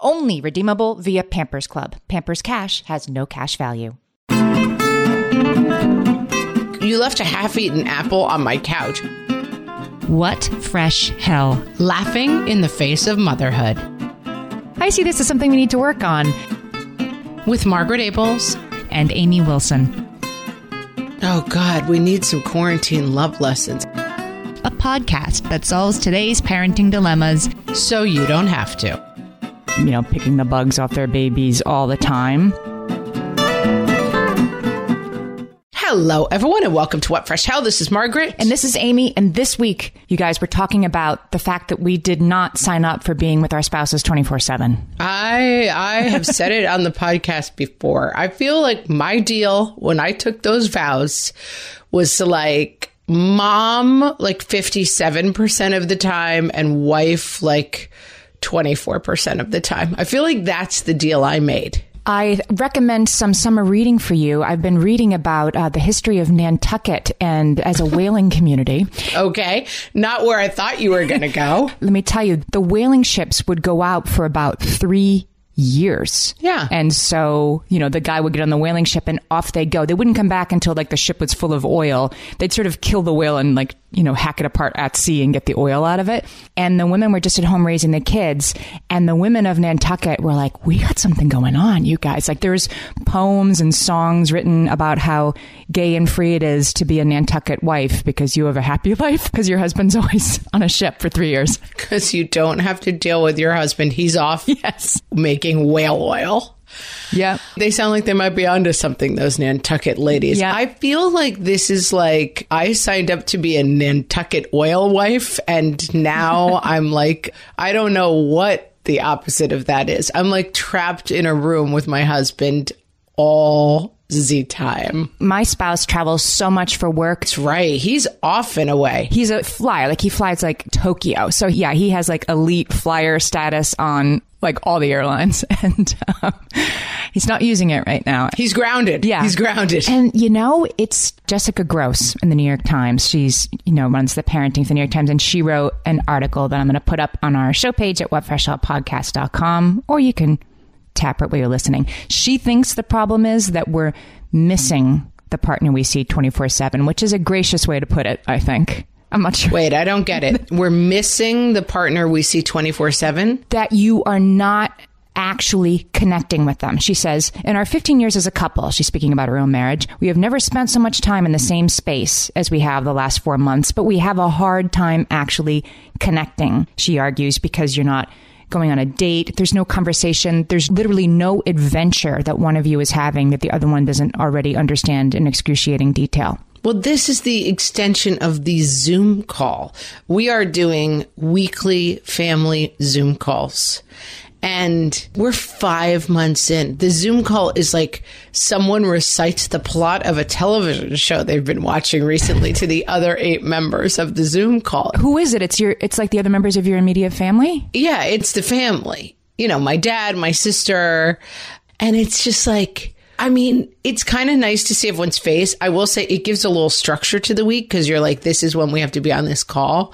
Only redeemable via Pampers Club. Pampers Cash has no cash value. You left a half eaten apple on my couch, What fresh hell? laughing in the face of motherhood. I see this as something we need to work on. With Margaret Ables. And Amy Wilson, Oh, God, we need some quarantine love lessons a podcast that solves today's parenting dilemmas. so you don't have to. You know, picking the bugs off their babies all the time. Hello, everyone, and welcome to What Fresh Hell. This is Margaret. And this is Amy. And this week, you guys were talking about the fact that we did not sign up for being with our spouses 24 7. I I have said it on the podcast before. I feel like my deal when I took those vows was to like mom like 57% of the time and wife like 24% of the time. I feel like that's the deal I made. I recommend some summer reading for you. I've been reading about uh, the history of Nantucket and as a whaling community. Okay. Not where I thought you were going to go. Let me tell you, the whaling ships would go out for about three years. Yeah. And so, you know, the guy would get on the whaling ship and off they go. They wouldn't come back until like the ship was full of oil. They'd sort of kill the whale and like, you know, hack it apart at sea and get the oil out of it. And the women were just at home raising the kids. And the women of Nantucket were like, we got something going on, you guys. Like there's poems and songs written about how gay and free it is to be a Nantucket wife because you have a happy life because your husband's always on a ship for three years. Because you don't have to deal with your husband. He's off Yes. making whale oil. Yeah. They sound like they might be onto something, those Nantucket ladies. Yeah. I feel like this is like I signed up to be a Nantucket oil wife, and now I'm like, I don't know what the opposite of that is. I'm like trapped in a room with my husband all the time. My spouse travels so much for work. That's right. He's off and away. He's a flyer. Like he flies like Tokyo. So yeah, he has like elite flyer status on like all the airlines and um, he's not using it right now. He's grounded. Yeah. He's grounded. And you know, it's Jessica Grose in the New York Times. She's, you know, runs the parenting for the New York Times and she wrote an article that I'm going to put up on our show page at whatfreshhellpodcast.com or you can tap it while you're listening. She thinks the problem is that we're missing the partner we see 24/7, which is a gracious way to put it, I think. I'm not sure Wait, I don't get it. We're missing the partner we see 24 7. that you are not actually connecting with them. She says, in our 15 years as a couple, she's speaking about her own marriage, we have never spent so much time in the same space as we have the last four months, but we have a hard time actually connecting, she argues, because you're not going on a date. There's no conversation. There's literally no adventure that one of you is having that the other one doesn't already understand in excruciating detail. Well, this is the extension of the Zoom call. We are doing weekly family Zoom calls. And we're five months in. The Zoom call is like someone recites the plot of a television show they've been watching recently to the other eight members of the Zoom call. Who is it? It's your it's like the other members of your immediate family? Yeah, it's the family. You know, my dad, my sister. And it's just like, I mean, it's kind of nice to see everyone's face. I will say it gives a little structure to the week because you're like, this is when we have to be on this call.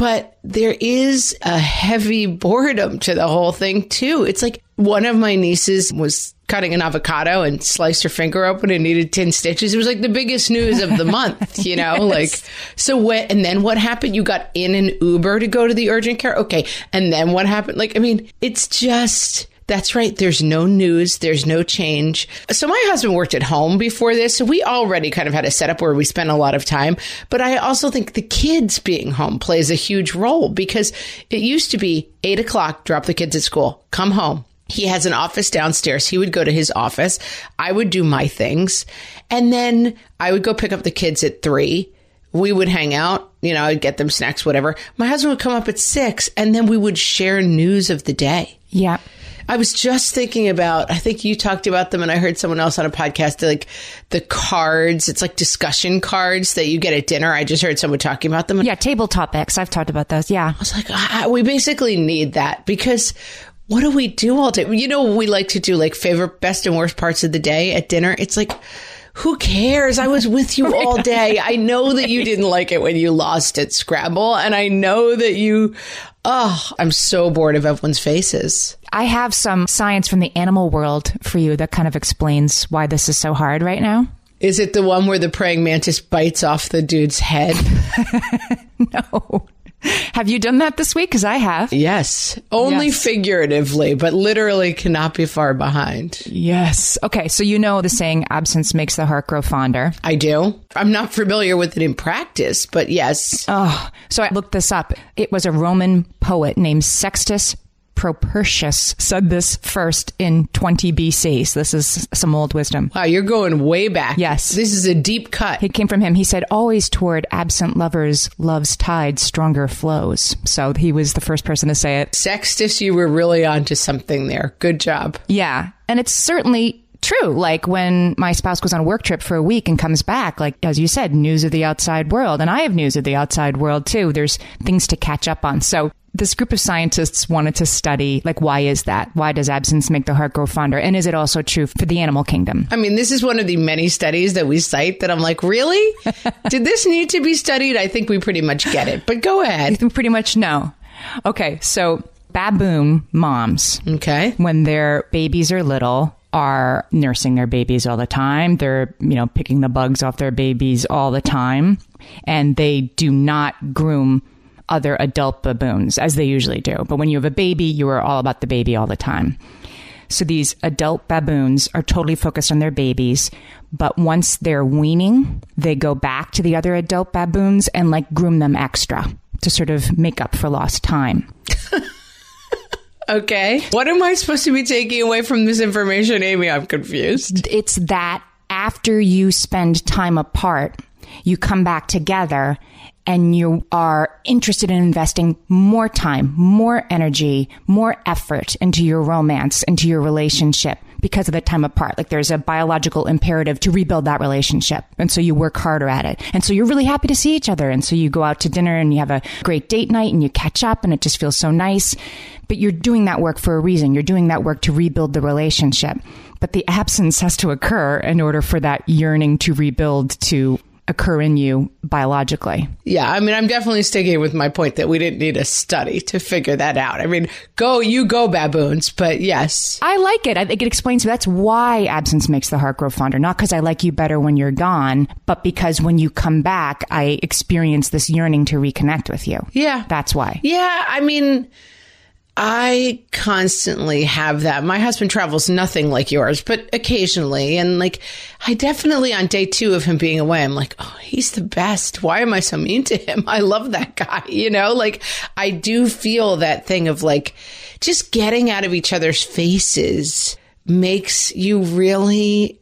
But there is a heavy boredom to the whole thing, too. It's like one of my nieces was cutting an avocado and sliced her finger open and needed 10 stitches. It was like the biggest news of the month, you know? yes. Like, so what, and then what happened? You got in an Uber to go to the urgent care? Okay. And then what happened? Like, I mean, it's just, that's right. There's no news. There's no change. So my husband worked at home before this. So we already kind of had a setup where we spent a lot of time. But I also think the kids being home plays a huge role because it used to be eight o'clock, drop the kids at school, come home. He has an office downstairs. He would go to his office. I would do my things. And then I would go pick up the kids at three we would hang out, you know, I'd get them snacks, whatever. My husband would come up at six and then we would share news of the day. Yeah. I was just thinking about, I think you talked about them and I heard someone else on a podcast, like the cards. It's like discussion cards that you get at dinner. I just heard someone talking about them. Yeah, table topics. I've talked about those. Yeah. I was like, ah, we basically need that because what do we do all day? You know, we like to do like favorite, best and worst parts of the day at dinner. It's like, who cares? I was with you all day. I know that you didn't like it when you lost at Scrabble. And I know that you, oh, I'm so bored of everyone's faces. I have some science from the animal world for you that kind of explains why this is so hard right now. Is it the one where the praying mantis bites off the dude's head? no. Have you done that this week? Because I have. Yes. Only yes. figuratively, but literally cannot be far behind. Yes. Okay. So you know the saying, absence makes the heart grow fonder. I do. I'm not familiar with it in practice, but yes. Oh, so I looked this up. It was a Roman poet named Sextus Propertius said this first in 20 BC. So this is some old wisdom. Wow, you're going way back. Yes. This is a deep cut. It came from him. He said, always toward absent lovers, love's tide stronger flows. So he was the first person to say it. Sextus, you were really onto something there. Good job. Yeah. And it's certainly true. Like when my spouse goes on a work trip for a week and comes back, like as you said, news of the outside world. And I have news of the outside world too. There's things to catch up on. So this group of scientists wanted to study like why is that? Why does absence make the heart grow fonder? And is it also true for the animal kingdom? I mean this is one of the many studies that we cite that i'm like really? Did this need to be studied? I think we pretty much get it but go ahead. We pretty much know. Okay so baboon moms okay. when their babies are little are nursing their babies all the time. They're you know picking the bugs off their babies all the time. And they do not groom other adult baboons, as they usually do. But when you have a baby, you are all about the baby all the time. So these adult baboons are totally focused on their babies. But once they're weaning, they go back to the other adult baboons and like groom them extra to sort of make up for lost time. okay. What am I supposed to be taking away from this information, Amy? I'm confused. It's that after you spend time apart, you come back together and you are interested in investing more time, more energy, more effort into your romance, into your relationship because of the time apart. Like there's a biological imperative to rebuild that relationship. And so you work harder at it. And so you're really happy to see each other. And so you go out to dinner and you have a great date night and you catch up and it just feels so nice. But you're doing that work for a reason. You're doing that work to rebuild the relationship. But the absence has to occur in order for that yearning to rebuild to occur in you biologically. Yeah, I mean, I'm definitely sticking with my point that we didn't need a study to figure that out. I mean, go, you go, baboons, but yes. I like it. I think it explains that's why absence makes the heart grow fonder. Not because I like you better when you're gone, but because when you come back, I experience this yearning to reconnect with you. Yeah. That's why. Yeah, I mean, I constantly have that. My husband travels nothing like yours, but occasionally. And like, I definitely on day two of him being away, I'm like, oh, he's the best. Why am I so mean to him? I love that guy. You know, like I do feel that thing of like just getting out of each other's faces makes you really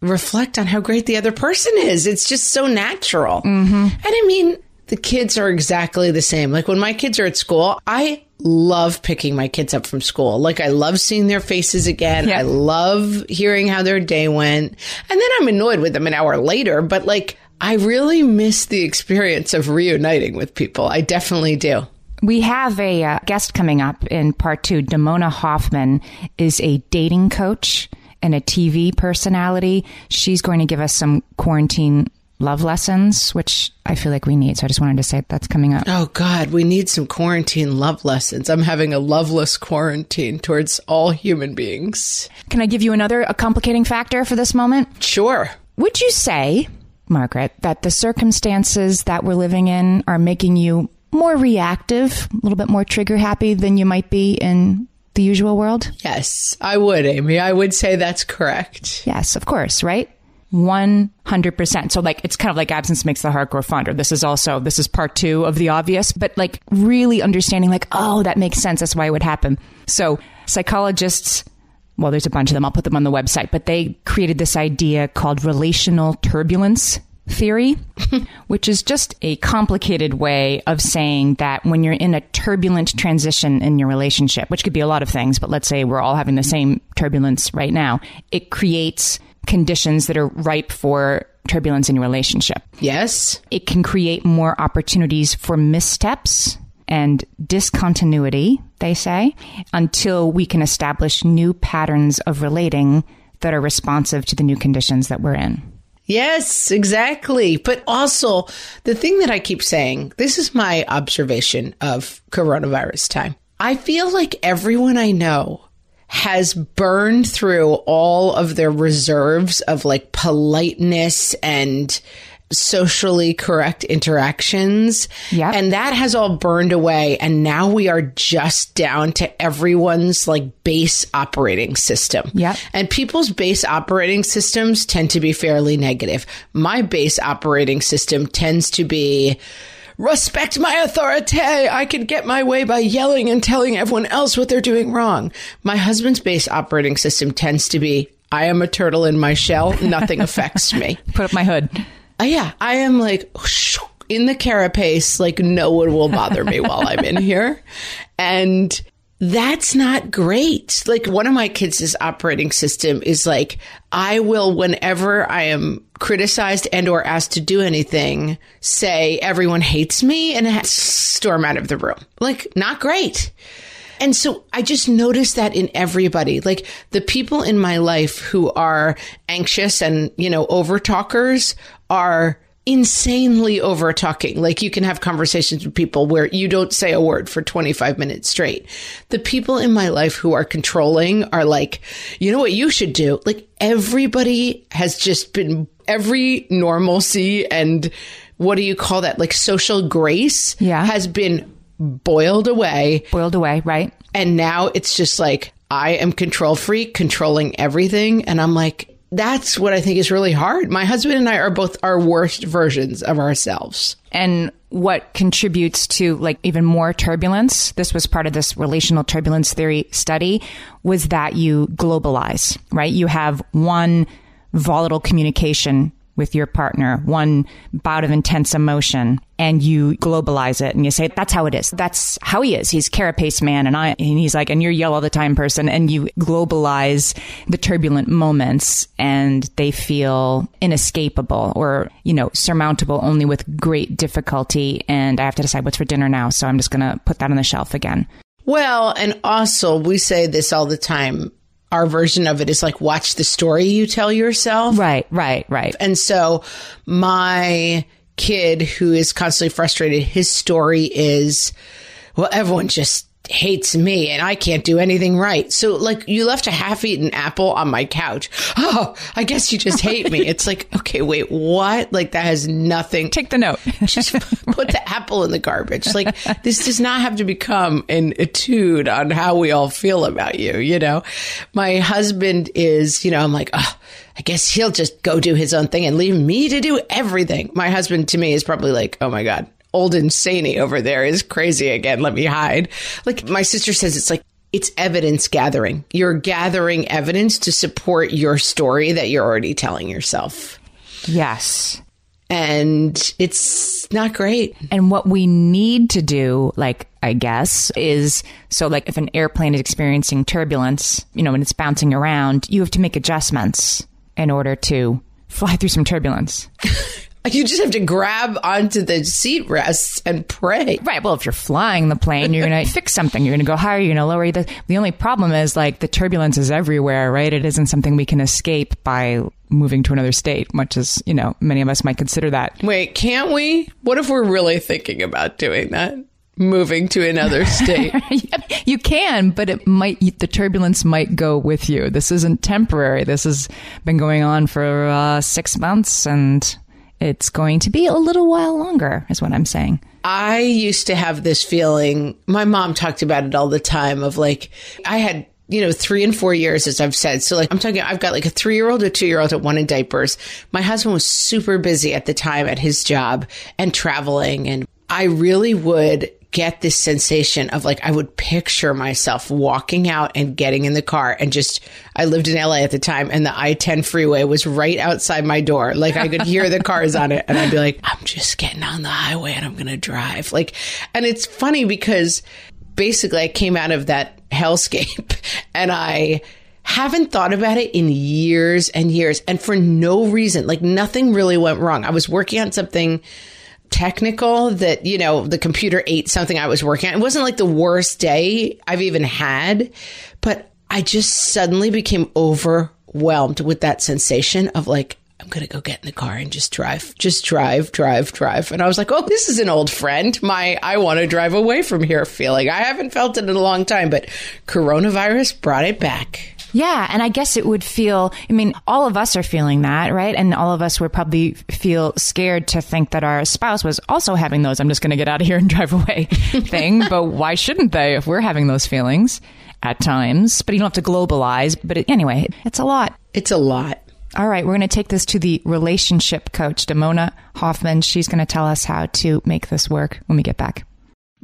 reflect on how great the other person is. It's just so natural. Mm-hmm. And I mean, the kids are exactly the same. Like when my kids are at school, I love picking my kids up from school. Like I love seeing their faces again. Yeah. I love hearing how their day went. And then I'm annoyed with them an hour later, but like I really miss the experience of reuniting with people. I definitely do. We have a uh, guest coming up in part two. Damona Hoffman is a dating coach and a TV personality. She's going to give us some quarantine love lessons, which I feel like we need. So I just wanted to say that's coming up. Oh God, we need some quarantine love lessons. I'm having a loveless quarantine towards all human beings. Can I give you another a complicating factor for this moment? Sure. Would you say, Margaret, that the circumstances that we're living in are making you more reactive, a little bit more trigger happy than you might be in the usual world? Yes, I would, Amy. I would say that's correct. Yes, of course, right? 100%. So like it's kind of like absence makes the heart grow fonder. This is also this is part 2 of the obvious, but like really understanding like oh, that makes sense. That's why it would happen. So psychologists well, there's a bunch of them. I'll put them on the website, but they created this idea called relational turbulence theory, which is just a complicated way of saying that when you're in a turbulent transition in your relationship, which could be a lot of things, but let's say we're all having the same turbulence right now, it creates conditions that are ripe for turbulence in your relationship. Yes. It can create more opportunities for missteps and discontinuity, they say, until we can establish new patterns of relating that are responsive to the new conditions that we're in. Yes, exactly. But also, the thing that I keep saying, this is my observation of coronavirus time. I feel like everyone I know has burned through all of their reserves of like politeness and socially correct interactions. Yep. And that has all burned away. And now we are just down to everyone's like base operating system. Yep. And people's base operating systems tend to be fairly negative. My base operating system tends to be, respect my authority. I can get my way by yelling and telling everyone else what they're doing wrong. My husband's base operating system tends to be, I am a turtle in my shell. Nothing affects me. Put up my hood. Uh, yeah, I am like in the carapace, like no one will bother me while I'm in here. And that's not great. Like one of my kids' operating system is like, I will, whenever I am criticized and or asked to do anything, say everyone hates me and storm out of the room. Like not great. And so I just noticed that in everybody, like the people in my life who are anxious and, you know, over talkers are insanely over talking. Like you can have conversations with people where you don't say a word for 25 minutes straight. The people in my life who are controlling are like, you know what you should do? Like everybody has just been every normalcy and what do you call that? Like social grace Yeah. has been boiled away. Boiled away, right? And now it's just like, I am control freak, controlling everything. And I'm like, that's what I think is really hard. My husband and I are both our worst versions of ourselves. and what contributes to like even more turbulence this was part of this relational turbulence theory study was that you globalize right you have one volatile communication with your partner one bout of intense emotion and you globalize it and you say that's how it is that's how he is he's carapace man and i and he's like and you're yell all the time person and you globalize the turbulent moments and they feel inescapable or you know surmountable only with great difficulty and i have to decide what's for dinner now so i'm just going to put that on the shelf again Well, and also we say this all the time. Our version of it is like, watch the story you tell yourself. right right right And so my kid who is constantly frustrated, his story is, well, everyone just hates me and I can't do anything right. So like you left a half-eaten apple on my couch. Oh, I guess you just hate me. It's like, okay, wait, what? Like that has nothing take the note just put the apple in the garbage. Like this does not have to become an etude on how we all feel about you. You know, my husband is, you know, I'm like, oh, I guess he'll just go do his own thing and leave me to do everything. My husband to me is probably like, oh my God, old Insaney over there is crazy again. Let me hide. Like my sister says, it's like, it's evidence gathering. You're gathering evidence to support your story that you're already telling yourself. yes And it's not great. And what we need to do, like, I guess, is so, like, if an airplane is experiencing turbulence, you know, and it's bouncing around, you have to make adjustments in order to fly through some turbulence. You just have to grab onto the seat rests and pray. Right. Well, if you're flying the plane, you're going to fix something. You're going to go higher. You're going to lower. The, the only problem is like the turbulence is everywhere, right? It isn't something we can escape by moving to another state, much as, you know, many of us might consider that. Wait, can't we? What if we're really thinking about doing that? Moving to another state. you can, but it might, the turbulence might go with you. This isn't temporary. This has been going on for uh, six months and it's going to be a little while longer, is what I'm saying. I used to have this feeling, my mom talked about it all the time of like, I had you know, three and four years, as I've said. So, like, I'm talking, I've got like a three year old, a two year old, and one in diapers. My husband was super busy at the time at his job and traveling. And I really would get this sensation of like, I would picture myself walking out and getting in the car and just, I lived in LA at the time and the I 10 freeway was right outside my door. Like I could hear the cars on it and I'd be like, I'm just getting on the highway and I'm going to drive. Like, and it's funny because basically I came out of that hellscape and I, haven't thought about it in years and years and for no reason. Like nothing really went wrong. I was working on something technical that, you know, the computer ate something I was working on. It wasn't like the worst day I've even had, but I just suddenly became overwhelmed with that sensation of like, I'm to go get in the car and just drive, just drive, drive, drive. And I was like, oh, this is an old friend. My, I want to drive away from here feeling. I haven't felt it in a long time, but coronavirus brought it back. Yeah. And I guess it would feel, I mean, all of us are feeling that, right? And all of us would probably feel scared to think that our spouse was also having those, I'm just going to get out of here and drive away thing. but why shouldn't they if we're having those feelings at times? But you don't have to globalize. But it, anyway, it's a lot. It's a lot. All right, we're going to take this to the relationship coach, Damona Hoffman. She's going to tell us how to make this work when we get back.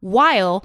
while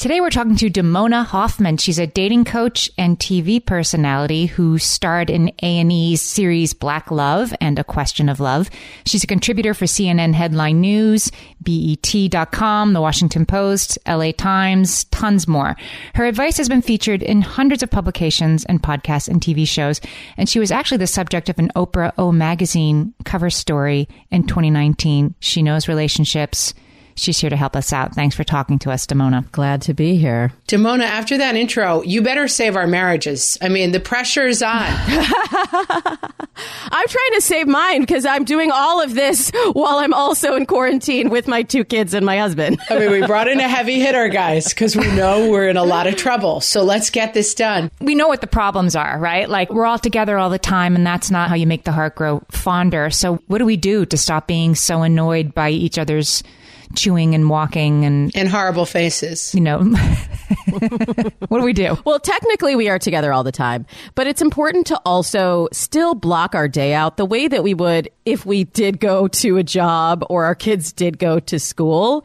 Today we're talking to Damona Hoffman. She's a dating coach and TV personality who starred in A&E's series Black Love and A Question of Love. She's a contributor for CNN Headline News, BET.com, The Washington Post, LA Times, tons more. Her advice has been featured in hundreds of publications and podcasts and TV shows, and she was actually the subject of an Oprah O magazine cover story in 2019. She knows relationships she's here to help us out. Thanks for talking to us, Damona. Glad to be here. Damona, after that intro, you better save our marriages. I mean, the pressure is on. I'm trying to save mine because I'm doing all of this while I'm also in quarantine with my two kids and my husband. I mean, we brought in a heavy hitter, guys, because we know we're in a lot of trouble. So let's get this done. We know what the problems are, right? Like we're all together all the time, and that's not how you make the heart grow fonder. So, what do we do to stop being so annoyed by each other's chewing and walking and And horrible faces. you know what do we do Well, technically, we are together all the time, but it's important to also still block our day out the way that we would if we did go to a job or our kids did go to school.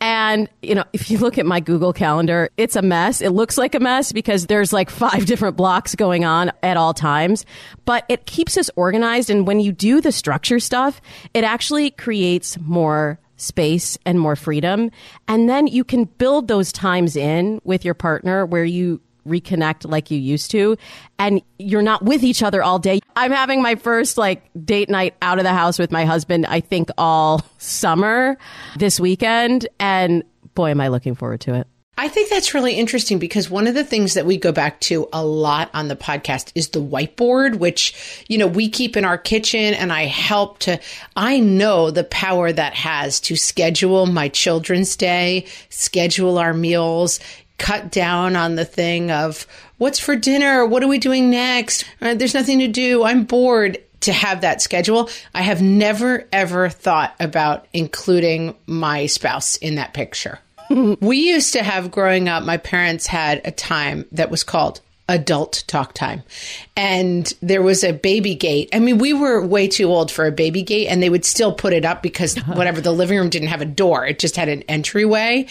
And, you know, if you look at my Google Calendar, it's a mess. It looks like a mess because there's like five different blocks going on at all times, but it keeps us organized. And when you do the structure stuff, it actually creates more space and more freedom. And then you can build those times in with your partner where you reconnect like you used to and you're not with each other all day. I'm having my first like date night out of the house with my husband, I think all summer this weekend. And boy, am I looking forward to it. I think that's really interesting because one of the things that we go back to a lot on the podcast is the whiteboard, which, you know, we keep in our kitchen and I help to, I know the power that has to schedule my children's day, schedule our meals, cut down on the thing of what's for dinner? What are we doing next? Uh, there's nothing to do. I'm bored to have that schedule. I have never ever thought about including my spouse in that picture. we used to have growing up, my parents had a time that was called adult talk time. And there was a baby gate. I mean, we were way too old for a baby gate and they would still put it up because whatever the living room didn't have a door. It just had an entryway.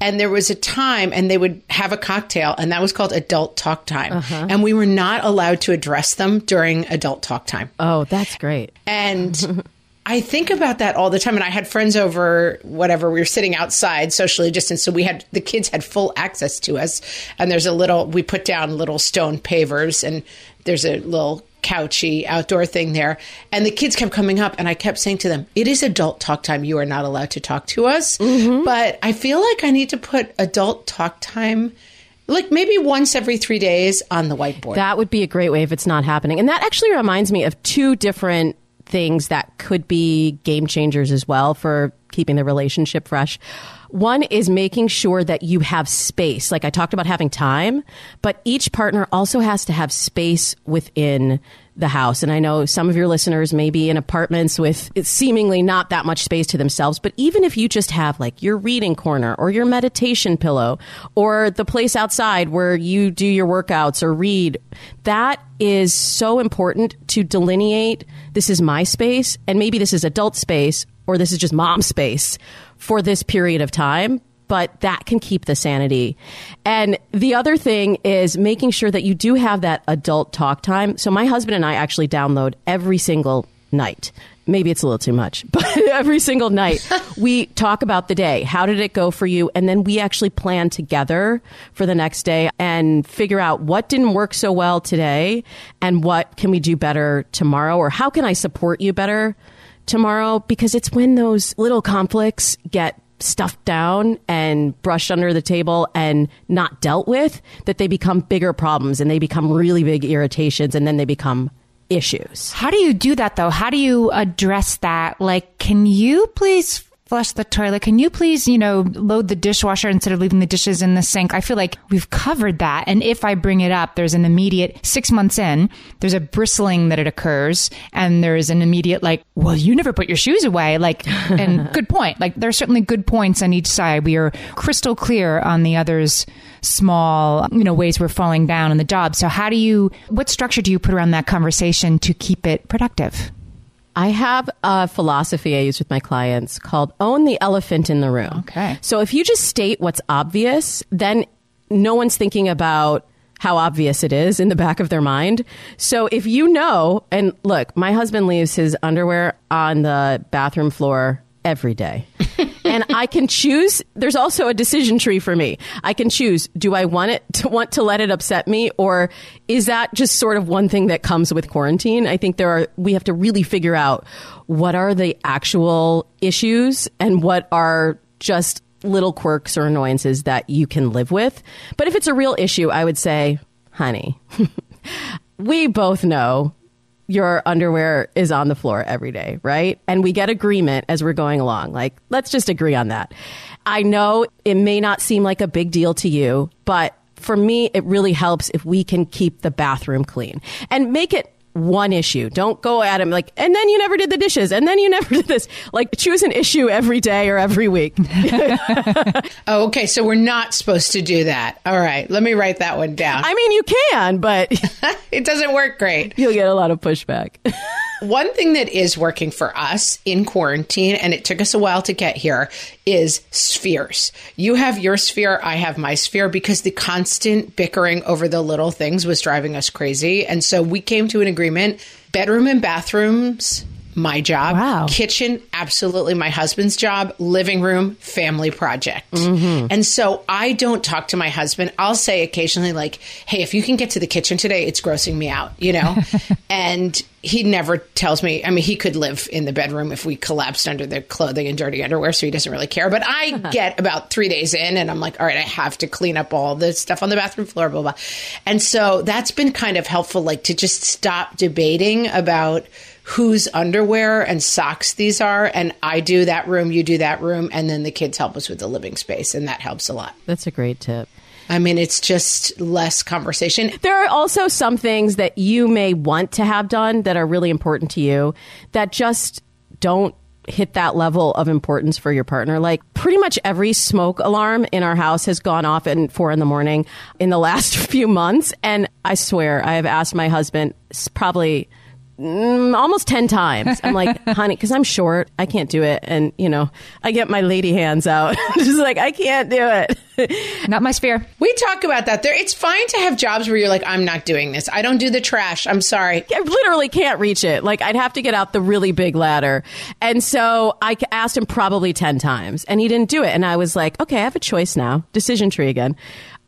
And there was a time and they would have a cocktail and that was called adult talk time. Uh-huh. And we were not allowed to address them during adult talk time. Oh, that's great. And I think about that all the time. And I had friends over, whatever, we were sitting outside socially distanced. So we had, the kids had full access to us. And there's a little, we put down little stone pavers and there's a little couchy outdoor thing there. And the kids kept coming up and I kept saying to them, it is adult talk time. You are not allowed to talk to us. Mm-hmm. But I feel like I need to put adult talk time, like maybe once every three days on the whiteboard. That would be a great way if it's not happening. And that actually reminds me of two different things that could be game changers as well for keeping the relationship fresh. One is making sure that you have space. Like I talked about having time, but each partner also has to have space within the house. And I know some of your listeners may be in apartments with seemingly not that much space to themselves, but even if you just have like your reading corner or your meditation pillow or the place outside where you do your workouts or read, that is so important to delineate this is my space and maybe this is adult space or this is just mom space for this period of time but that can keep the sanity. And the other thing is making sure that you do have that adult talk time. So my husband and I actually download every single night. Maybe it's a little too much, but every single night we talk about the day. How did it go for you? And then we actually plan together for the next day and figure out what didn't work so well today and what can we do better tomorrow or how can I support you better tomorrow? Because it's when those little conflicts get stuffed down and brushed under the table and not dealt with that they become bigger problems and they become really big irritations and then they become issues. How do you do that though? How do you address that? Like, can you please flush the toilet? Can you please, you know, load the dishwasher instead of leaving the dishes in the sink? I feel like we've covered that. And if I bring it up, there's an immediate six months in, there's a bristling that it occurs and there's an immediate like, well, you never put your shoes away. Like, and good point. Like there are certainly good points on each side. We are crystal clear on the other's small, you know, ways we're falling down in the job. So how do you, what structure do you put around that conversation to keep it productive? I have a philosophy I use with my clients called own the elephant in the room. Okay. So if you just state what's obvious, then no one's thinking about how obvious it is in the back of their mind. So if you know, and look, my husband leaves his underwear on the bathroom floor every day. And I can choose. There's also a decision tree for me. I can choose: do I want it to want to let it upset me, or is that just sort of one thing that comes with quarantine? I think there are. We have to really figure out what are the actual issues and what are just little quirks or annoyances that you can live with. But if it's a real issue, I would say, honey, we both know your underwear is on the floor every day, right? And we get agreement as we're going along. Like, let's just agree on that. I know it may not seem like a big deal to you, but for me, it really helps if we can keep the bathroom clean and make it one issue. Don't go at him like, and then you never did the dishes, and then you never did this. Like, choose an issue every day or every week. oh, okay. So we're not supposed to do that. All right. Let me write that one down. I mean, you can, but it doesn't work great. You'll get a lot of pushback. One thing that is working for us in quarantine, and it took us a while to get here, is spheres. You have your sphere, I have my sphere, because the constant bickering over the little things was driving us crazy. And so we came to an agreement bedroom and bathrooms my job. Wow. Kitchen, absolutely my husband's job. Living room, family project. Mm-hmm. And so I don't talk to my husband. I'll say occasionally, like, hey, if you can get to the kitchen today, it's grossing me out, you know? and he never tells me. I mean, he could live in the bedroom if we collapsed under the clothing and dirty underwear, so he doesn't really care. But I get about three days in, and I'm like, all right, I have to clean up all the stuff on the bathroom floor, blah, blah. And so that's been kind of helpful, like to just stop debating about whose underwear and socks these are. And I do that room, you do that room, and then the kids help us with the living space. And that helps a lot. That's a great tip. I mean, it's just less conversation. There are also some things that you may want to have done that are really important to you that just don't hit that level of importance for your partner. Like pretty much every smoke alarm in our house has gone off at four in the morning in the last few months. And I swear I have asked my husband probably Mm, almost 10 times. I'm like, honey, because I'm short, I can't do it. And, you know, I get my lady hands out. Just like, I can't do it. not my sphere. We talk about that. There, it's fine to have jobs where you're like, I'm not doing this. I don't do the trash. I'm sorry. I literally can't reach it. Like, I'd have to get out the really big ladder. And so I asked him probably 10 times and he didn't do it. And I was like, okay, I have a choice now. Decision tree again.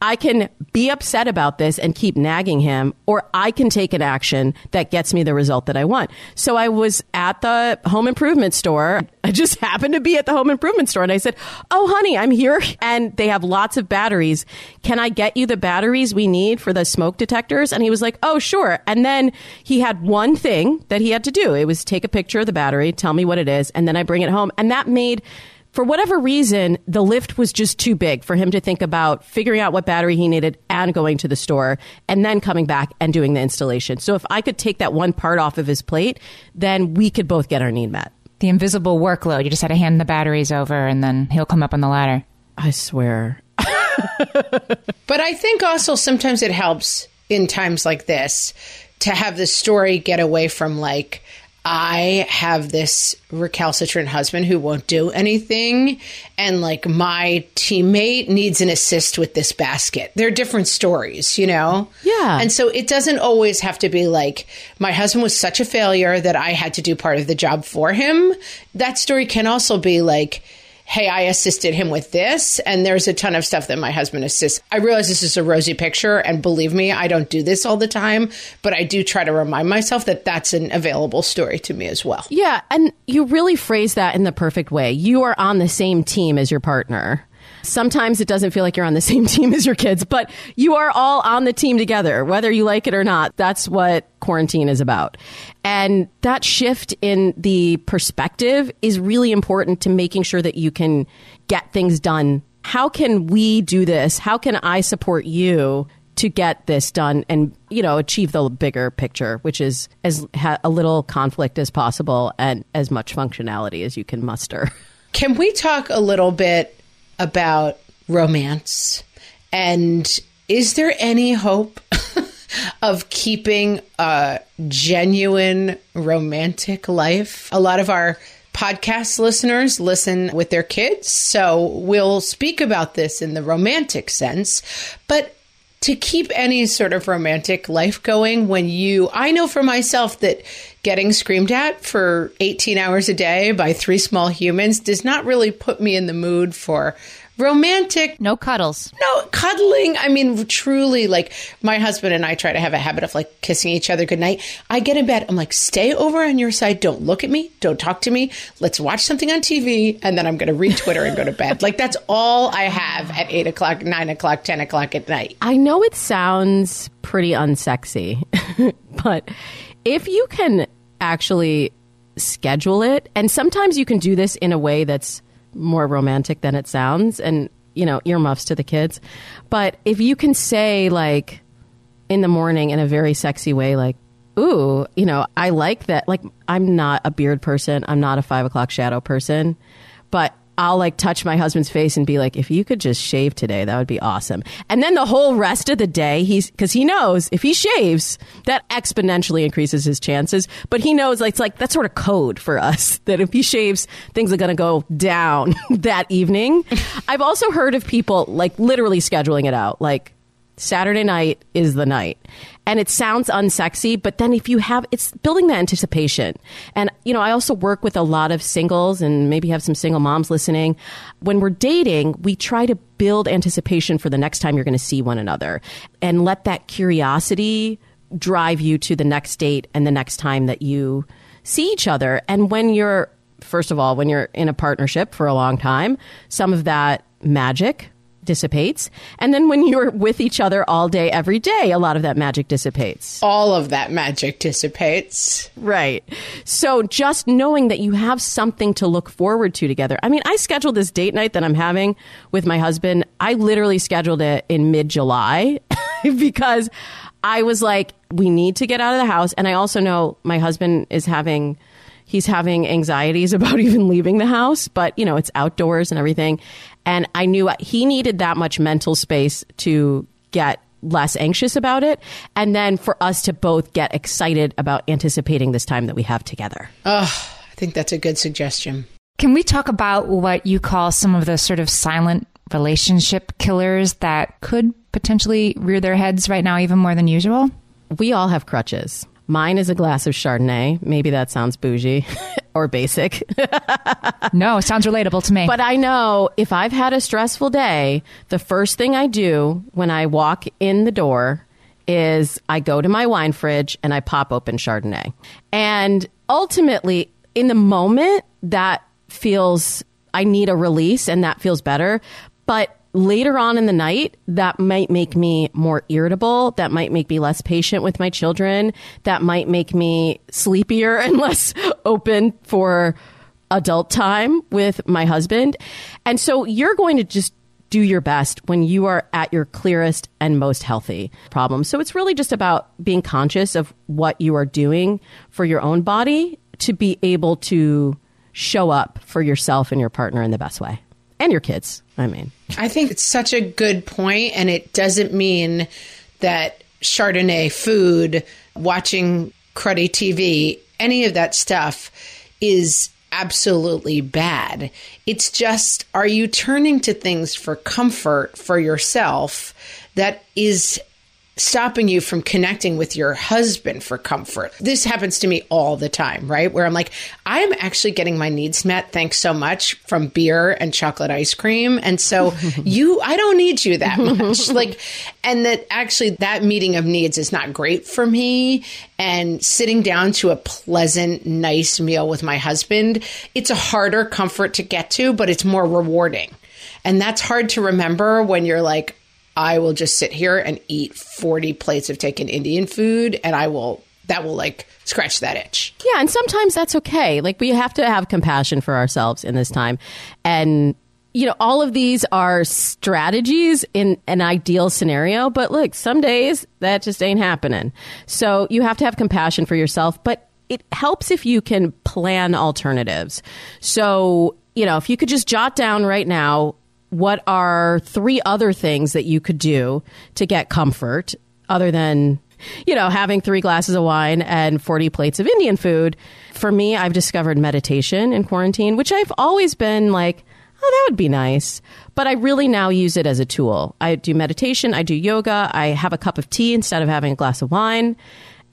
I can be upset about this and keep nagging him, or I can take an action that gets me the result that I want. So I was at the home improvement store. I just happened to be at the home improvement store and I said, Oh, honey, I'm here and they have lots of batteries. Can I get you the batteries we need for the smoke detectors? And he was like, Oh, sure. And then he had one thing that he had to do. It was take a picture of the battery, tell me what it is, and then I bring it home. And that made for whatever reason, the lift was just too big for him to think about figuring out what battery he needed and going to the store and then coming back and doing the installation. So if I could take that one part off of his plate, then we could both get our need met. The invisible workload. You just had to hand the batteries over and then he'll come up on the ladder. I swear. but I think also sometimes it helps in times like this to have the story get away from like, I have this recalcitrant husband who won't do anything, and like my teammate needs an assist with this basket. They're different stories, you know? Yeah. And so it doesn't always have to be like, my husband was such a failure that I had to do part of the job for him. That story can also be like, hey, I assisted him with this. And there's a ton of stuff that my husband assists. I realize this is a rosy picture. And believe me, I don't do this all the time, but I do try to remind myself that that's an available story to me as well. Yeah. And you really phrase that in the perfect way. You are on the same team as your partner. Sometimes it doesn't feel like you're on the same team as your kids, but you are all on the team together, whether you like it or not. That's what quarantine is about. And that shift in the perspective is really important to making sure that you can get things done. How can we do this? How can I support you to get this done and you know achieve the bigger picture which is as ha- a little conflict as possible and as much functionality as you can muster can we talk a little bit about romance. And is there any hope of keeping a genuine romantic life? A lot of our podcast listeners listen with their kids, so we'll speak about this in the romantic sense. But to keep any sort of romantic life going when you I know for myself that getting screamed at for 18 hours a day by three small humans does not really put me in the mood for romantic. No cuddles. no cuddling i mean truly like my husband and i try to have a habit of like kissing each other goodnight. I get in bed i'm like stay over on your side. Don't look at me. Don't talk to me. Let's watch something on tv and then i'm going to read twitter and go to bed. Like that's all i have at 8 o'clock 9 o'clock 10 o'clock at night. I know it sounds pretty unsexy, but if you can actually schedule it, and sometimes you can do this in a way that's more romantic than it sounds, and you know, earmuffs to the kids. But if you can say, like, in the morning in a very sexy way, like, ooh, you know, I like that. Like, I'm not a beard person, I'm not a five o'clock shadow person, but I'll like touch my husband's face and be like, if you could just shave today, that would be awesome. And then the whole rest of the day, he's because he knows if he shaves, that exponentially increases his chances. But he knows like, it's like that sort of code for us that if he shaves, things are going to go down that evening. I've also heard of people like literally scheduling it out, like Saturday night is the night. And it sounds unsexy, but then if you have, it's building the anticipation. And, you know, I also work with a lot of singles and maybe have some single moms listening. When we're dating, we try to build anticipation for the next time you're going to see one another and let that curiosity drive you to the next date and the next time that you see each other. And when you're, first of all, when you're in a partnership for a long time, some of that magic dissipates. And then when you're with each other all day, every day, a lot of that magic dissipates. all of that magic dissipates Right. So just knowing that you have something to look forward to together. I mean, I scheduled this date night that I'm having with my husband. I literally scheduled it in mid July because I was like, we need to get out of the house. And I also know my husband is having. He's having anxieties about even leaving the house, but you know, it's outdoors and everything. And I knew he needed that much mental space to get less anxious about it. And then for us to both get excited about anticipating this time that we have together. Oh, i think that's a good suggestion Can we talk about what you call some of the sort of silent relationship killers that could potentially rear their heads right now even more than usual? We all have crutches. Mine is a glass of Chardonnay. Maybe that sounds bougie or basic. No, it sounds relatable to me. But I know if I've had a stressful day, the first thing I do when I walk in the door is I go to my wine fridge and I pop open Chardonnay. And ultimately, in the moment, that feels, I need a release and that feels better. But later on in the night, that might make me more irritable. That might make me less patient with my children. That might make me sleepier and less open for adult time with my husband. And so you're going to just do your best when you are at your clearest and most healthy problem. So it's really just about being conscious of what you are doing for your own body to be able to show up for yourself and your partner in the best way. And your kids, I mean. I think it's such a good point, and it doesn't mean that Chardonnay food, watching cruddy TV, any of that stuff is absolutely bad. It's just, are you turning to things for comfort for yourself that is stopping you from connecting with your husband for comfort. This happens to me all the time, right? Where I'm like, I am actually getting my needs met. Thanks so much from beer and chocolate ice cream. And so you, I don't need you that much. like, and that actually that meeting of needs is not great for me. And sitting down to a pleasant, nice meal with my husband, it's a harder comfort to get to, but it's more rewarding. And that's hard to remember when you're like, I will just sit here and eat 40 plates of taken Indian food and I will, that will like scratch that itch. Yeah, and sometimes that's okay. Like we have to have compassion for ourselves in this time. And you know, all of these are strategies in an ideal scenario, but look, some days that just ain't happening. So you have to have compassion for yourself, but it helps if you can plan alternatives. So, you know, if you could just jot down right now what are three other things that you could do to get comfort other than you know having three glasses of wine and 40 plates of indian food? For me i've discovered meditation in quarantine which i've always been like oh that would be nice. But i really now use it as a tool. I do meditation i do yoga i have a cup of tea instead of having a glass of wine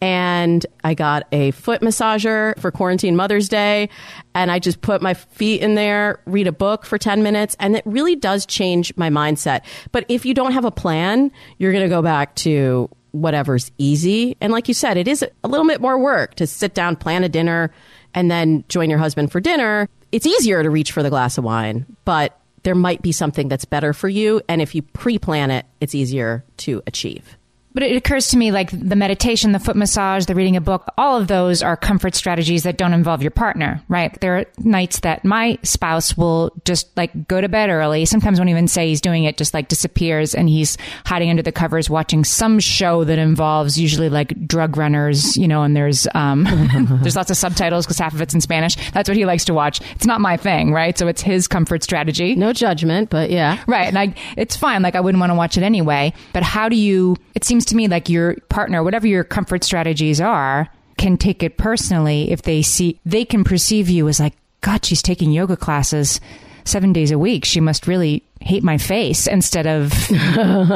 and I got a foot massager for quarantine Mother's Day. And I just put my feet in there, read a book for 10 minutes, and it really does change my mindset. But if you don't have a plan, you're going to go back to whatever's easy. And like you said, it is a little bit more work to sit down, plan a dinner, and then join your husband for dinner. It's easier to reach for the glass of wine, but there might be something that's better for you. And if you pre plan it, it's easier to achieve. But it occurs to me like the meditation, the foot massage, the reading a book, all of those are comfort strategies that don't involve your partner, right? There are nights that my spouse will just like go to bed early. Sometimes won't even say he's doing it, just like disappears and he's hiding under the covers watching some show that involves usually like drug runners, you know, and there's, um, there's lots of subtitles because half of it's in Spanish. That's what he likes to watch. It's not my thing, right? So it's his comfort strategy. No judgment, but yeah. Right. And I, it's fine. Like I wouldn't want to watch it anyway. But how do you, it seems to me like your partner, whatever your comfort strategies are, can take it personally if they see, they can perceive you as like, God, she's taking yoga classes seven days a week. She must really hate my face instead of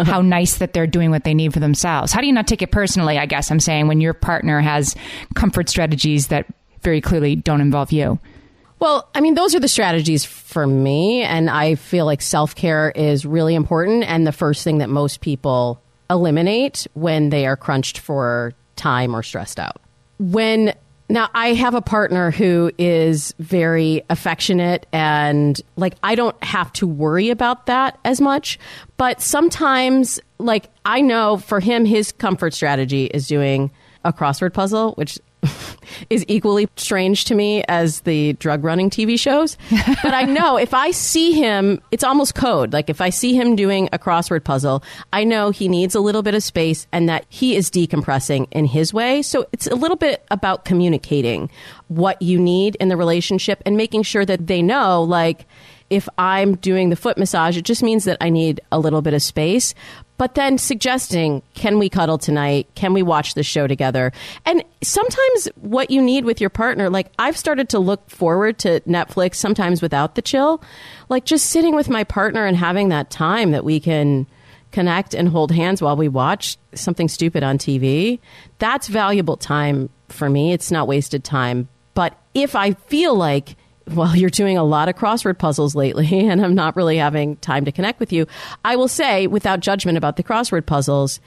how nice that they're doing what they need for themselves. How do you not take it personally? I guess I'm saying when your partner has comfort strategies that very clearly don't involve you. Well, I mean, those are the strategies for me. And I feel like self care is really important and the first thing that most people eliminate when they are crunched for time or stressed out. When now I have a partner who is very affectionate and like I don't have to worry about that as much, but sometimes like I know for him his comfort strategy is doing a crossword puzzle, which is equally strange to me as the drug running TV shows. but I know if I see him, it's almost code. Like if I see him doing a crossword puzzle, I know he needs a little bit of space and that he is decompressing in his way. So it's a little bit about communicating what you need in the relationship and making sure that they know, like, if I'm doing the foot massage, it just means that I need a little bit of space but then suggesting, can we cuddle tonight? Can we watch the show together? And sometimes what you need with your partner, like I've started to look forward to Netflix sometimes without the chill, like just sitting with my partner and having that time that we can connect and hold hands while we watch something stupid on TV. That's valuable time for me. It's not wasted time. But if I feel like well, you're doing a lot of crossword puzzles lately, and I'm not really having time to connect with you. I will say, without judgment about the crossword puzzles,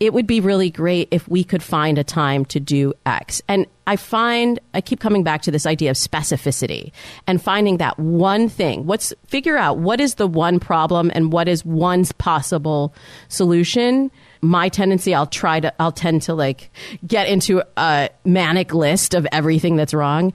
it would be really great if we could find a time to do X. And I find, I keep coming back to this idea of specificity and finding that one thing. What's, figure out what is the one problem and what is one's possible solution. My tendency, I'll try to, I'll tend to like get into a manic list of everything that's wrong.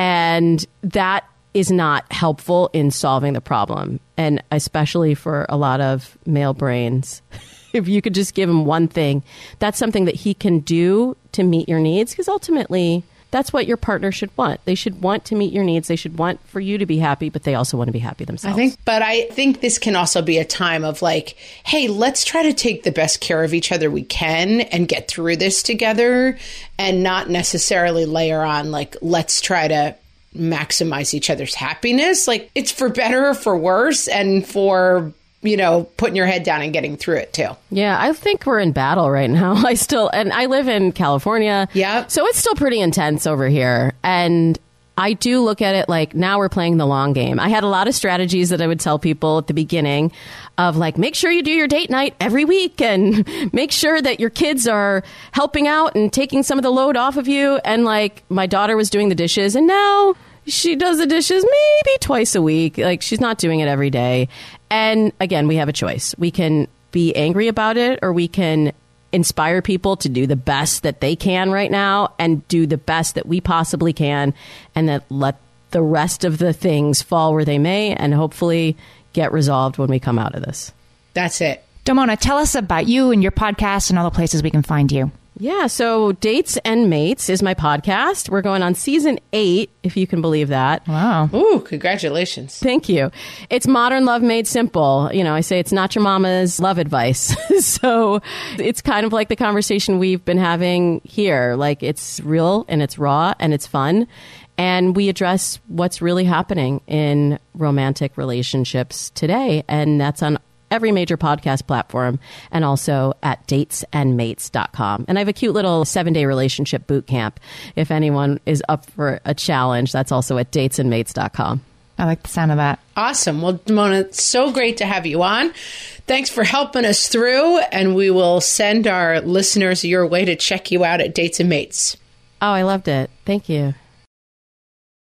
And that is not helpful in solving the problem. And especially for a lot of male brains, if you could just give him one thing, that's something that he can do to meet your needs. Because ultimately, that's what your partner should want. They should want to meet your needs. They should want for you to be happy, but they also want to be happy themselves. I think, but I think this can also be a time of like, hey, let's try to take the best care of each other we can and get through this together and not necessarily layer on like, let's try to maximize each other's happiness. Like it's for better or for worse and for you know, putting your head down and getting through it too. Yeah, I think we're in battle right now. I still, and I live in California. Yeah. So it's still pretty intense over here. And I do look at it like now we're playing the long game. I had a lot of strategies that I would tell people at the beginning of like, make sure you do your date night every week and make sure that your kids are helping out and taking some of the load off of you. And like, my daughter was doing the dishes and now she does the dishes maybe twice a week. Like she's not doing it every day. And again, we have a choice. We can be angry about it or we can inspire people to do the best that they can right now and do the best that we possibly can and then let the rest of the things fall where they may and hopefully get resolved when we come out of this. That's it. Damona, tell us about you and your podcast and all the places we can find you. Yeah, so Dates and Mates is my podcast. We're going on season eight, if you can believe that. Wow. Ooh, congratulations. Thank you. It's modern love made simple. You know, I say it's not your mama's love advice. so it's kind of like the conversation we've been having here. Like it's real and it's raw and it's fun. And we address what's really happening in romantic relationships today. And that's on every major podcast platform and also at datesandmates.com. And I have a cute little seven day relationship boot camp. If anyone is up for a challenge, that's also at datesandmates.com. I like the sound of that. Awesome. Well, Mona, it's so great to have you on. Thanks for helping us through, and we will send our listeners your way to check you out at Dates and Mates. Oh, I loved it. Thank you.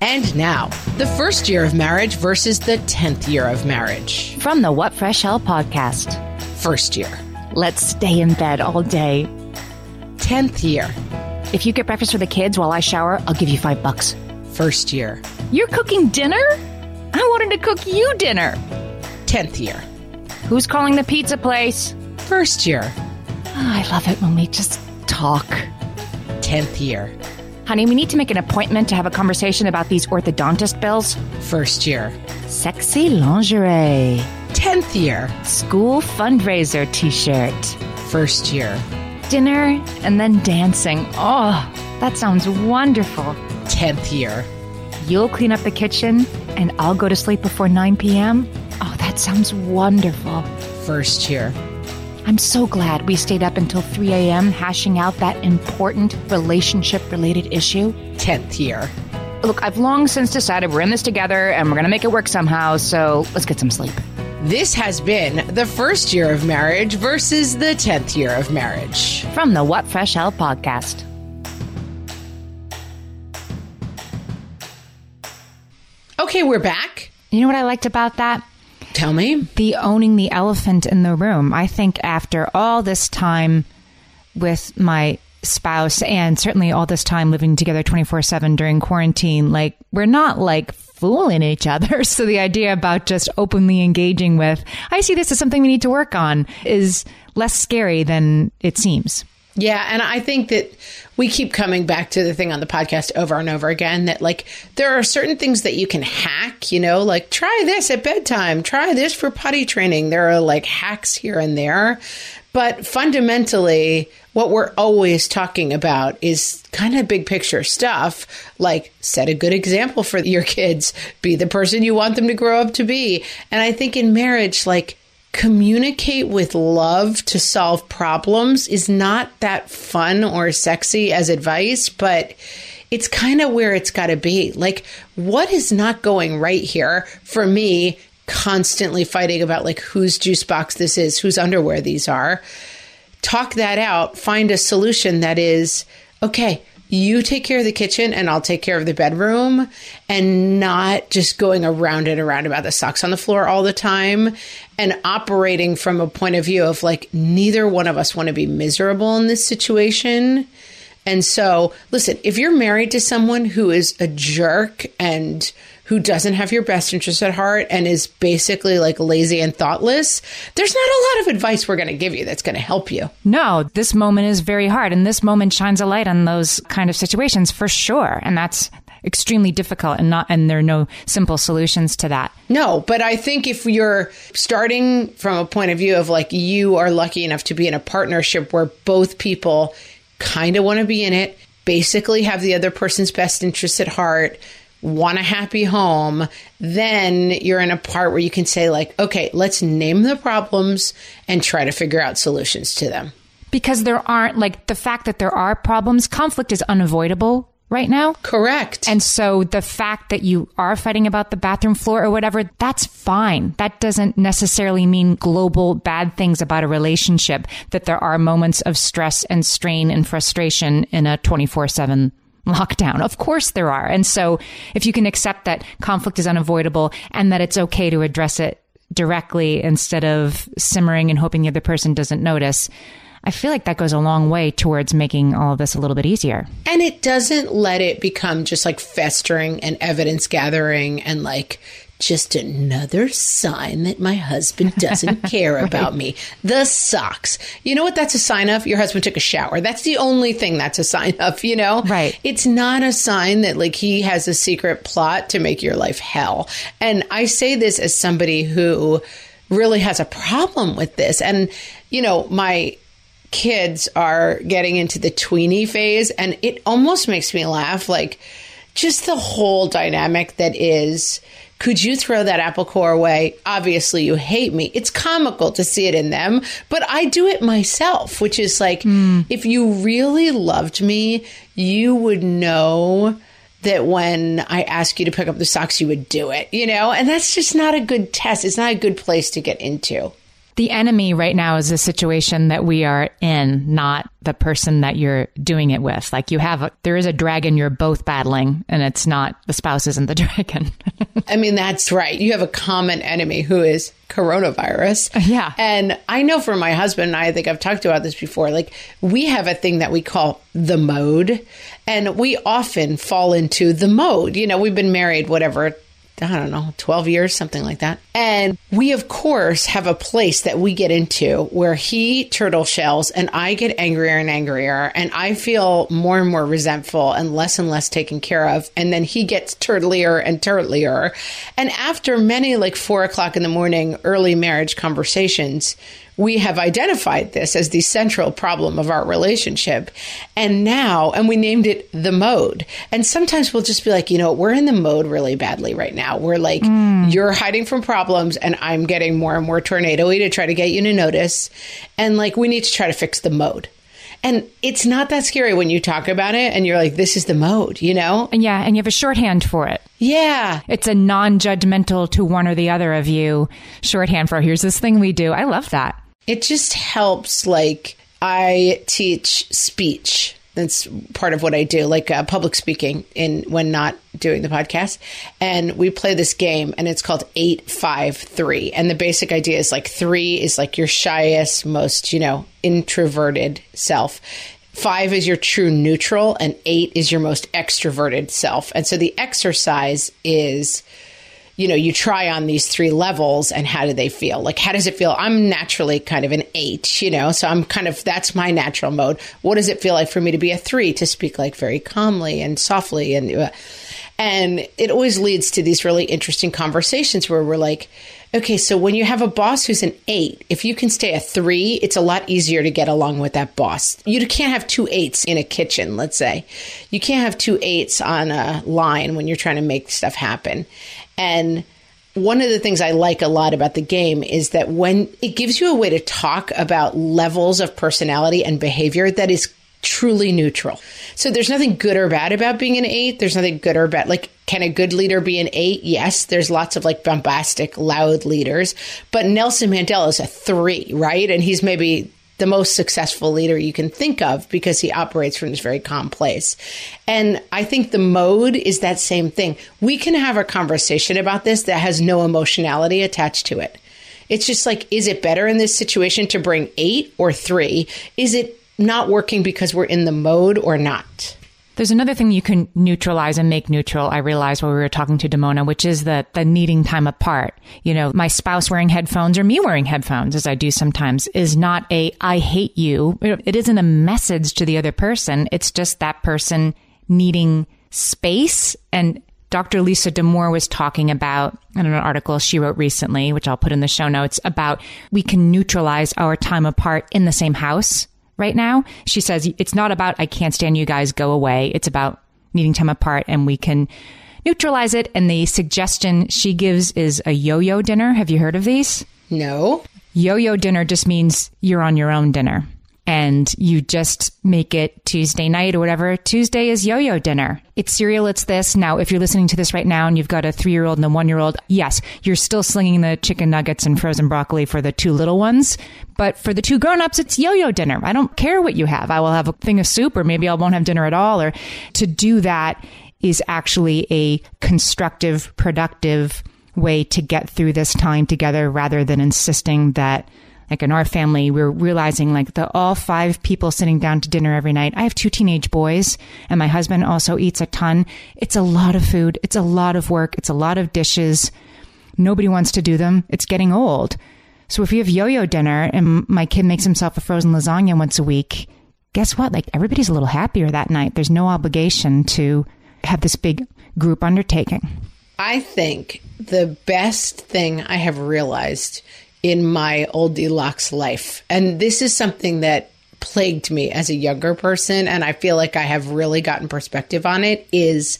And now, the first year of marriage versus the 10th year of marriage. From the What Fresh Hell podcast. First year. Let's stay in bed all day. 10th year. If you get breakfast for the kids while I shower, I'll give you five bucks. First year. You're cooking dinner? I wanted to cook you dinner. 10th year. Who's calling the pizza place? First year. Oh, I love it when we just talk. 10th year. Honey, we need to make an appointment to have a conversation about these orthodontist bills. First year. Sexy lingerie. 10th year. School fundraiser t shirt. First year. Dinner and then dancing. Oh, that sounds wonderful. 10th year. You'll clean up the kitchen and I'll go to sleep before 9 p.m. Oh, that sounds wonderful. First year. I'm so glad we stayed up until 3 a.m. hashing out that important relationship related issue. 10th year. Look, I've long since decided we're in this together and we're going to make it work somehow, so let's get some sleep. This has been the first year of marriage versus the 10th year of marriage. From the What Fresh Hell podcast. Okay, we're back. You know what I liked about that? Tell me. The owning the elephant in the room. I think after all this time with my spouse and certainly all this time living together 24 7 during quarantine, like we're not like fooling each other. So the idea about just openly engaging with, I see this as something we need to work on is less scary than it seems. Yeah, and I think that we keep coming back to the thing on the podcast over and over again that like there are certain things that you can hack, you know, like try this at bedtime, try this for potty training. There are like hacks here and there. But fundamentally, what we're always talking about is kind of big picture stuff like set a good example for your kids, be the person you want them to grow up to be. And I think in marriage, like communicate with love to solve problems is not that fun or sexy as advice, but it's kind of where it's got to be. Like, what is not going right here for me? Constantly fighting about like whose juice box this is, whose underwear these are. talk that out, find a solution that is okay. You take care of the kitchen and I'll take care of the bedroom and not just going around and around about the socks on the floor all the time and operating from a point of view of like neither one of us want to be miserable in this situation. And so, listen, if you're married to someone who is a jerk and who doesn't have your best interest at heart and is basically like lazy and thoughtless, there's not a lot of advice we're going to give you that's going to help you. No, this moment is very hard. And this moment shines a light on those kind of situations for sure. And that's extremely difficult and not and there are no simple solutions to that. No, but I think if you're starting from a point of view of like you are lucky enough to be in a partnership where both people kind of want to be in it, basically have the other person's best interests at heart, want a happy home, then you're in a part where you can say, like, okay, let's name the problems and try to figure out solutions to them. Because there aren't, like, the fact that there are problems, conflict is unavoidable right now. Correct. And so the fact that you are fighting about the bathroom floor or whatever, that's fine. That doesn't necessarily mean global bad things about a relationship, that there are moments of stress and strain and frustration in a 24 7 lockdown. Of course there are. And so if you can accept that conflict is unavoidable and that it's okay to address it directly instead of simmering and hoping the other person doesn't notice, I feel like that goes a long way towards making all of this a little bit easier. And it doesn't let it become just like festering and evidence gathering and like just another sign that my husband doesn't care right. about me. The socks. You know what that's a sign of? Your husband took a shower. That's the only thing that's a sign of, you know? Right. It's not a sign that like he has a secret plot to make your life hell. And I say this as somebody who really has a problem with this. And, you know, my kids are getting into the tweeny phase and it almost makes me laugh like just the whole dynamic that is could you throw that apple core away? Obviously, you hate me. It's comical to see it in them, but I do it myself, which is like, mm. if you really loved me, you would know that when I ask you to pick up the socks, you would do it, you know? And that's just not a good test. It's not a good place to get into the enemy right now is the situation that we are in, not the person that you're doing it with. Like you have, a, there is a dragon you're both battling, and it's not the spouse isn't the dragon. I mean, that's right. You have a common enemy who is coronavirus. Yeah. And I know for my husband and I, I think I've talked about this before, like we have a thing that we call the mode. And we often fall into the mode. You know, we've been married, whatever, I don't know, 12 years, something like that. And we, of course, have a place that we get into where he turtle shells and I get angrier and angrier. And I feel more and more resentful and less and less taken care of. And then he gets turtlier and turtlier. And after many, like four o'clock in the morning, early marriage conversations, we have identified this as the central problem of our relationship. And now, and we named it the mode. And sometimes we'll just be like, you know, we're in the mode really badly right now. We're like, mm. you're hiding from problems and I'm getting more and more tornadoy to try to get you to notice. And like, we need to try to fix the mode. And it's not that scary when you talk about it and you're like, this is the mode, you know? And yeah, and you have a shorthand for it. Yeah. It's a non judgmental to one or the other of you shorthand for here's this thing we do. I love that. It just helps. Like, I teach speech. That's part of what I do, like uh, public speaking in when not doing the podcast. And we play this game, and it's called Eight Five Three. And the basic idea is like three is like your shyest, most you know introverted self. Five is your true neutral, and eight is your most extroverted self. And so the exercise is you know, you try on these three levels and how do they feel? Like, how does it feel? I'm naturally kind of an eight, you know, so I'm kind of, that's my natural mode. What does it feel like for me to be a three, to speak like very calmly and softly? And, uh, and it always leads to these really interesting conversations where we're like, okay, so when you have a boss who's an eight, if you can stay a three, it's a lot easier to get along with that boss. You can't have two eights in a kitchen, let's say. You can't have two eights on a line when you're trying to make stuff happen. And one of the things I like a lot about the game is that when it gives you a way to talk about levels of personality and behavior that is truly neutral. So there's nothing good or bad about being an eight. There's nothing good or bad. Like, can a good leader be an eight? Yes. There's lots of like bombastic, loud leaders, but Nelson Mandela is a three, right? And he's maybe the most successful leader you can think of because he operates from this very calm place. And I think the mode is that same thing. We can have a conversation about this that has no emotionality attached to it. It's just like, is it better in this situation to bring eight or three? Is it not working because we're in the mode or not? There's another thing you can neutralize and make neutral. I realized while we were talking to Damona, which is the, the needing time apart. You know, my spouse wearing headphones or me wearing headphones, as I do sometimes, is not a I hate you. It isn't a message to the other person. It's just that person needing space. And Dr. Lisa Damour was talking about in an article she wrote recently, which I'll put in the show notes, about we can neutralize our time apart in the same house right now. She says it's not about, I can't stand you guys, go away. It's about needing time apart and we can neutralize it. And the suggestion she gives is a yo yo dinner. Have you heard of these? No. Yo yo dinner just means you're on your own dinner and you just make it Tuesday night or whatever. Tuesday is yo-yo dinner. It's cereal. It's this. Now, if you're listening to this right now and you've got a three-year-old and a one-year-old, yes, you're still slinging the chicken nuggets and frozen broccoli for the two little ones. But for the two grown-ups, it's yo-yo dinner. I don't care what you have. I will have a thing of soup or maybe I won't have dinner at all. Or to do that is actually a constructive, productive way to get through this time together rather than insisting that like in our family, we're realizing like the all five people sitting down to dinner every night. I have two teenage boys and my husband also eats a ton. It's a lot of food. It's a lot of work. It's a lot of dishes. Nobody wants to do them. It's getting old. So if you have yo-yo dinner and my kid makes himself a frozen lasagna once a week, guess what? Like everybody's a little happier that night. There's no obligation to have this big group undertaking. I think the best thing I have realized in my old deluxe life. And this is something that plagued me as a younger person. And I feel like I have really gotten perspective on it is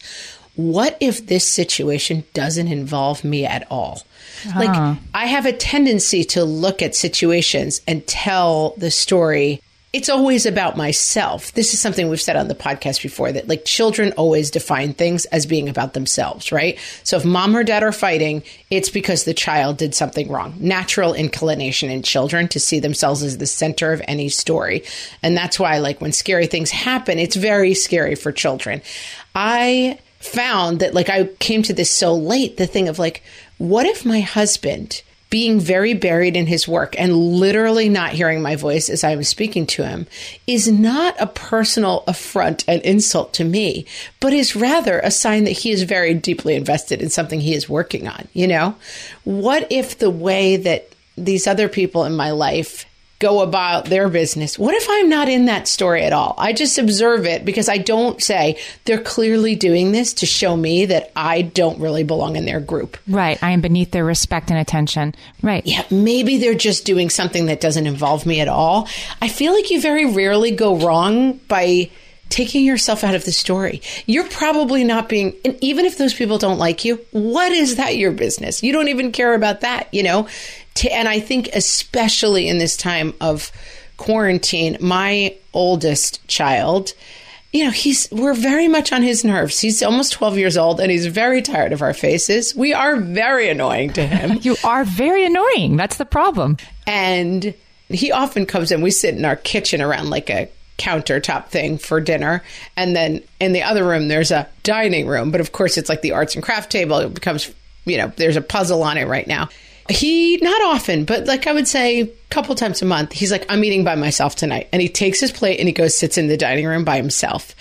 what if this situation doesn't involve me at all? Uh-huh. Like, I have a tendency to look at situations and tell the story it's always about myself. This is something we've said on the podcast before that like children always define things as being about themselves, right? So if mom or dad are fighting, it's because the child did something wrong. Natural inclination in children to see themselves as the center of any story. And that's why like when scary things happen, it's very scary for children. I found that like I came to this so late, the thing of like, what if my husband being very buried in his work and literally not hearing my voice as I was speaking to him is not a personal affront and insult to me, but is rather a sign that he is very deeply invested in something he is working on. You know, what if the way that these other people in my life go about their business. What if I'm not in that story at all? I just observe it because I don't say they're clearly doing this to show me that I don't really belong in their group. Right. I am beneath their respect and attention. Right. Yeah. Maybe they're just doing something that doesn't involve me at all. I feel like you very rarely go wrong by taking yourself out of the story. You're probably not being, and even if those people don't like you, what is that your business? You don't even care about that, you know? and I think especially in this time of quarantine, my oldest child, you know, he's we're very much on his nerves. He's almost 12 years old and he's very tired of our faces. We are very annoying to him. you are very annoying. That's the problem. And he often comes in. We sit in our kitchen around like a countertop thing for dinner. And then in the other room, there's a dining room. But of course, it's like the arts and craft table. It becomes, you know, there's a puzzle on it right now. He not often, but like I would say a couple times a month, he's like, I'm eating by myself tonight. And he takes his plate and he goes sits in the dining room by himself.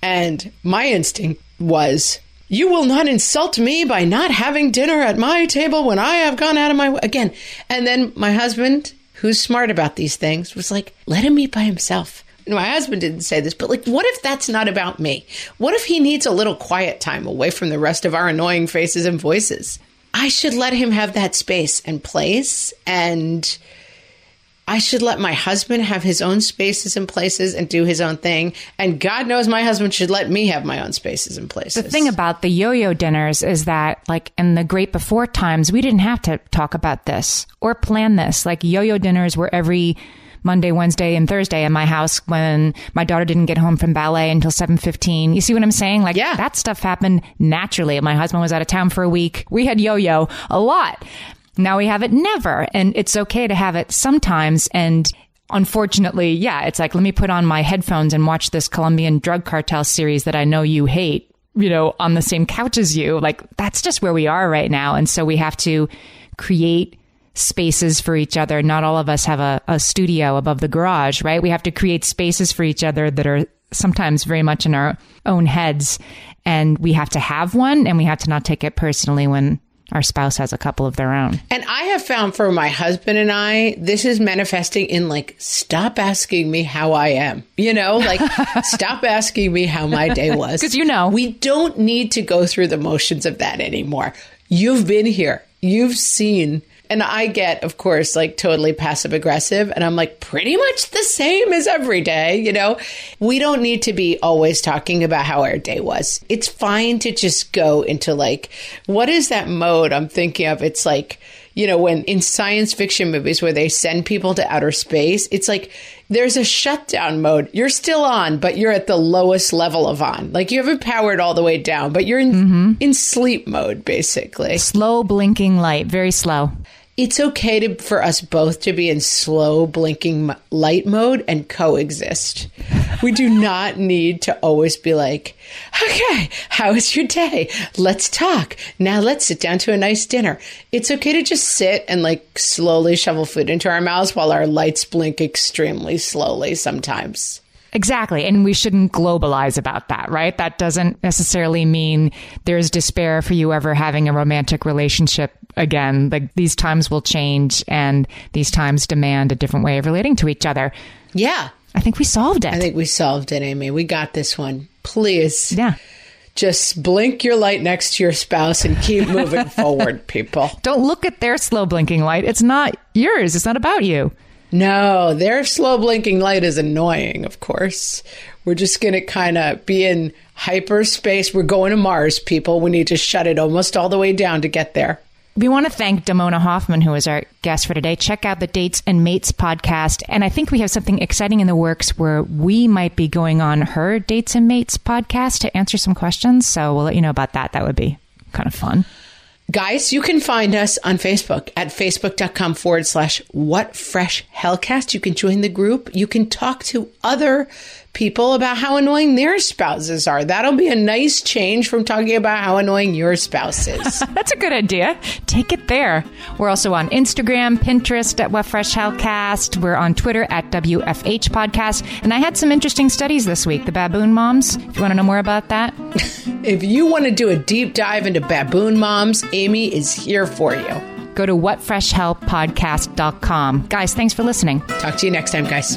And my instinct was, you will not insult me by not having dinner at my table when I have gone out of my way again. And then my husband, who's smart about these things, was like, let him eat by himself. My husband didn't say this, but like, what if that's not about me? What if he needs a little quiet time away from the rest of our annoying faces and voices? I should let him have that space and place. And I should let my husband have his own spaces and places and do his own thing. And God knows my husband should let me have my own spaces and places. The thing about the yo yo dinners is that, like, in the great before times, we didn't have to talk about this or plan this. Like, yo yo dinners were every Monday, Wednesday, and Thursday in my house when my daughter didn't get home from ballet until 7:15. You see what I'm saying? Like yeah. that stuff happened naturally. My husband was out of town for a week. We had yo-yo a lot. Now we have it never, and it's okay to have it sometimes and unfortunately, yeah, it's like, let me put on my headphones and watch this Colombian drug cartel series that I know you hate, you know, on the same couch as you. Like, that's just where we are right now. And so we have to create spaces for each other. Not all of us have a, a studio above the garage, right? We have to create spaces for each other that are sometimes very much in our own heads. And we have to have one and we have to not take it personally when our spouse has a couple of their own. And I have found for my husband and I, this is manifesting in like, stop asking me how I am. You know, like, stop asking me how my day was. Because you know. We don't need to go through the motions of that anymore. You've been here, you've seen and I get, of course, like totally passive aggressive. And I'm like, pretty much the same as every day. You know, we don't need to be always talking about how our day was. It's fine to just go into like, what is that mode I'm thinking of? It's like, you know, when in science fiction movies where they send people to outer space, it's like there's a shutdown mode. You're still on, but you're at the lowest level of on. Like you haven't powered all the way down, but you're in mm-hmm. in sleep mode basically. Slow blinking light, very slow it's okay to, for us both to be in slow blinking light mode and coexist. We do not need to always be like, okay, how was your day? Let's talk. Now let's sit down to a nice dinner. It's okay to just sit and like slowly shovel food into our mouths while our lights blink extremely slowly sometimes. Exactly. And we shouldn't globalize about that, right? That doesn't necessarily mean there's despair for you ever having a romantic relationship again. Like these times will change and these times demand a different way of relating to each other. Yeah. I think we solved it. I think we solved it, Amy. We got this one. Please. Yeah. Just blink your light next to your spouse and keep moving forward, people. Don't look at their slow blinking light. It's not yours. It's not about you. No, their slow blinking light is annoying, of course. We're just going to kind of be in hyperspace. We're going to Mars, people. We need to shut it almost all the way down to get there. We want to thank Damona Hoffman, who is our guest for today. Check out the Dates and Mates podcast. And I think we have something exciting in the works where we might be going on her Dates and Mates podcast to answer some questions. So we'll let you know about that. That would be kind of fun. Guys, you can find us on Facebook at facebook.com forward slash what fresh hellcast. You can join the group. You can talk to other people about how annoying their spouses are. That'll be a nice change from talking about how annoying your spouse is. That's a good idea. Take it there. We're also on Instagram, Pinterest at What Fresh Hellcast. We're on Twitter at WFH Podcast. And I had some interesting studies this week. The baboon moms. If you want to know more about that, if you want to do a deep dive into baboon moms, Amy is here for you. Go to whatfreshhellpodcast.com. Guys, thanks for listening. Talk to you next time, guys.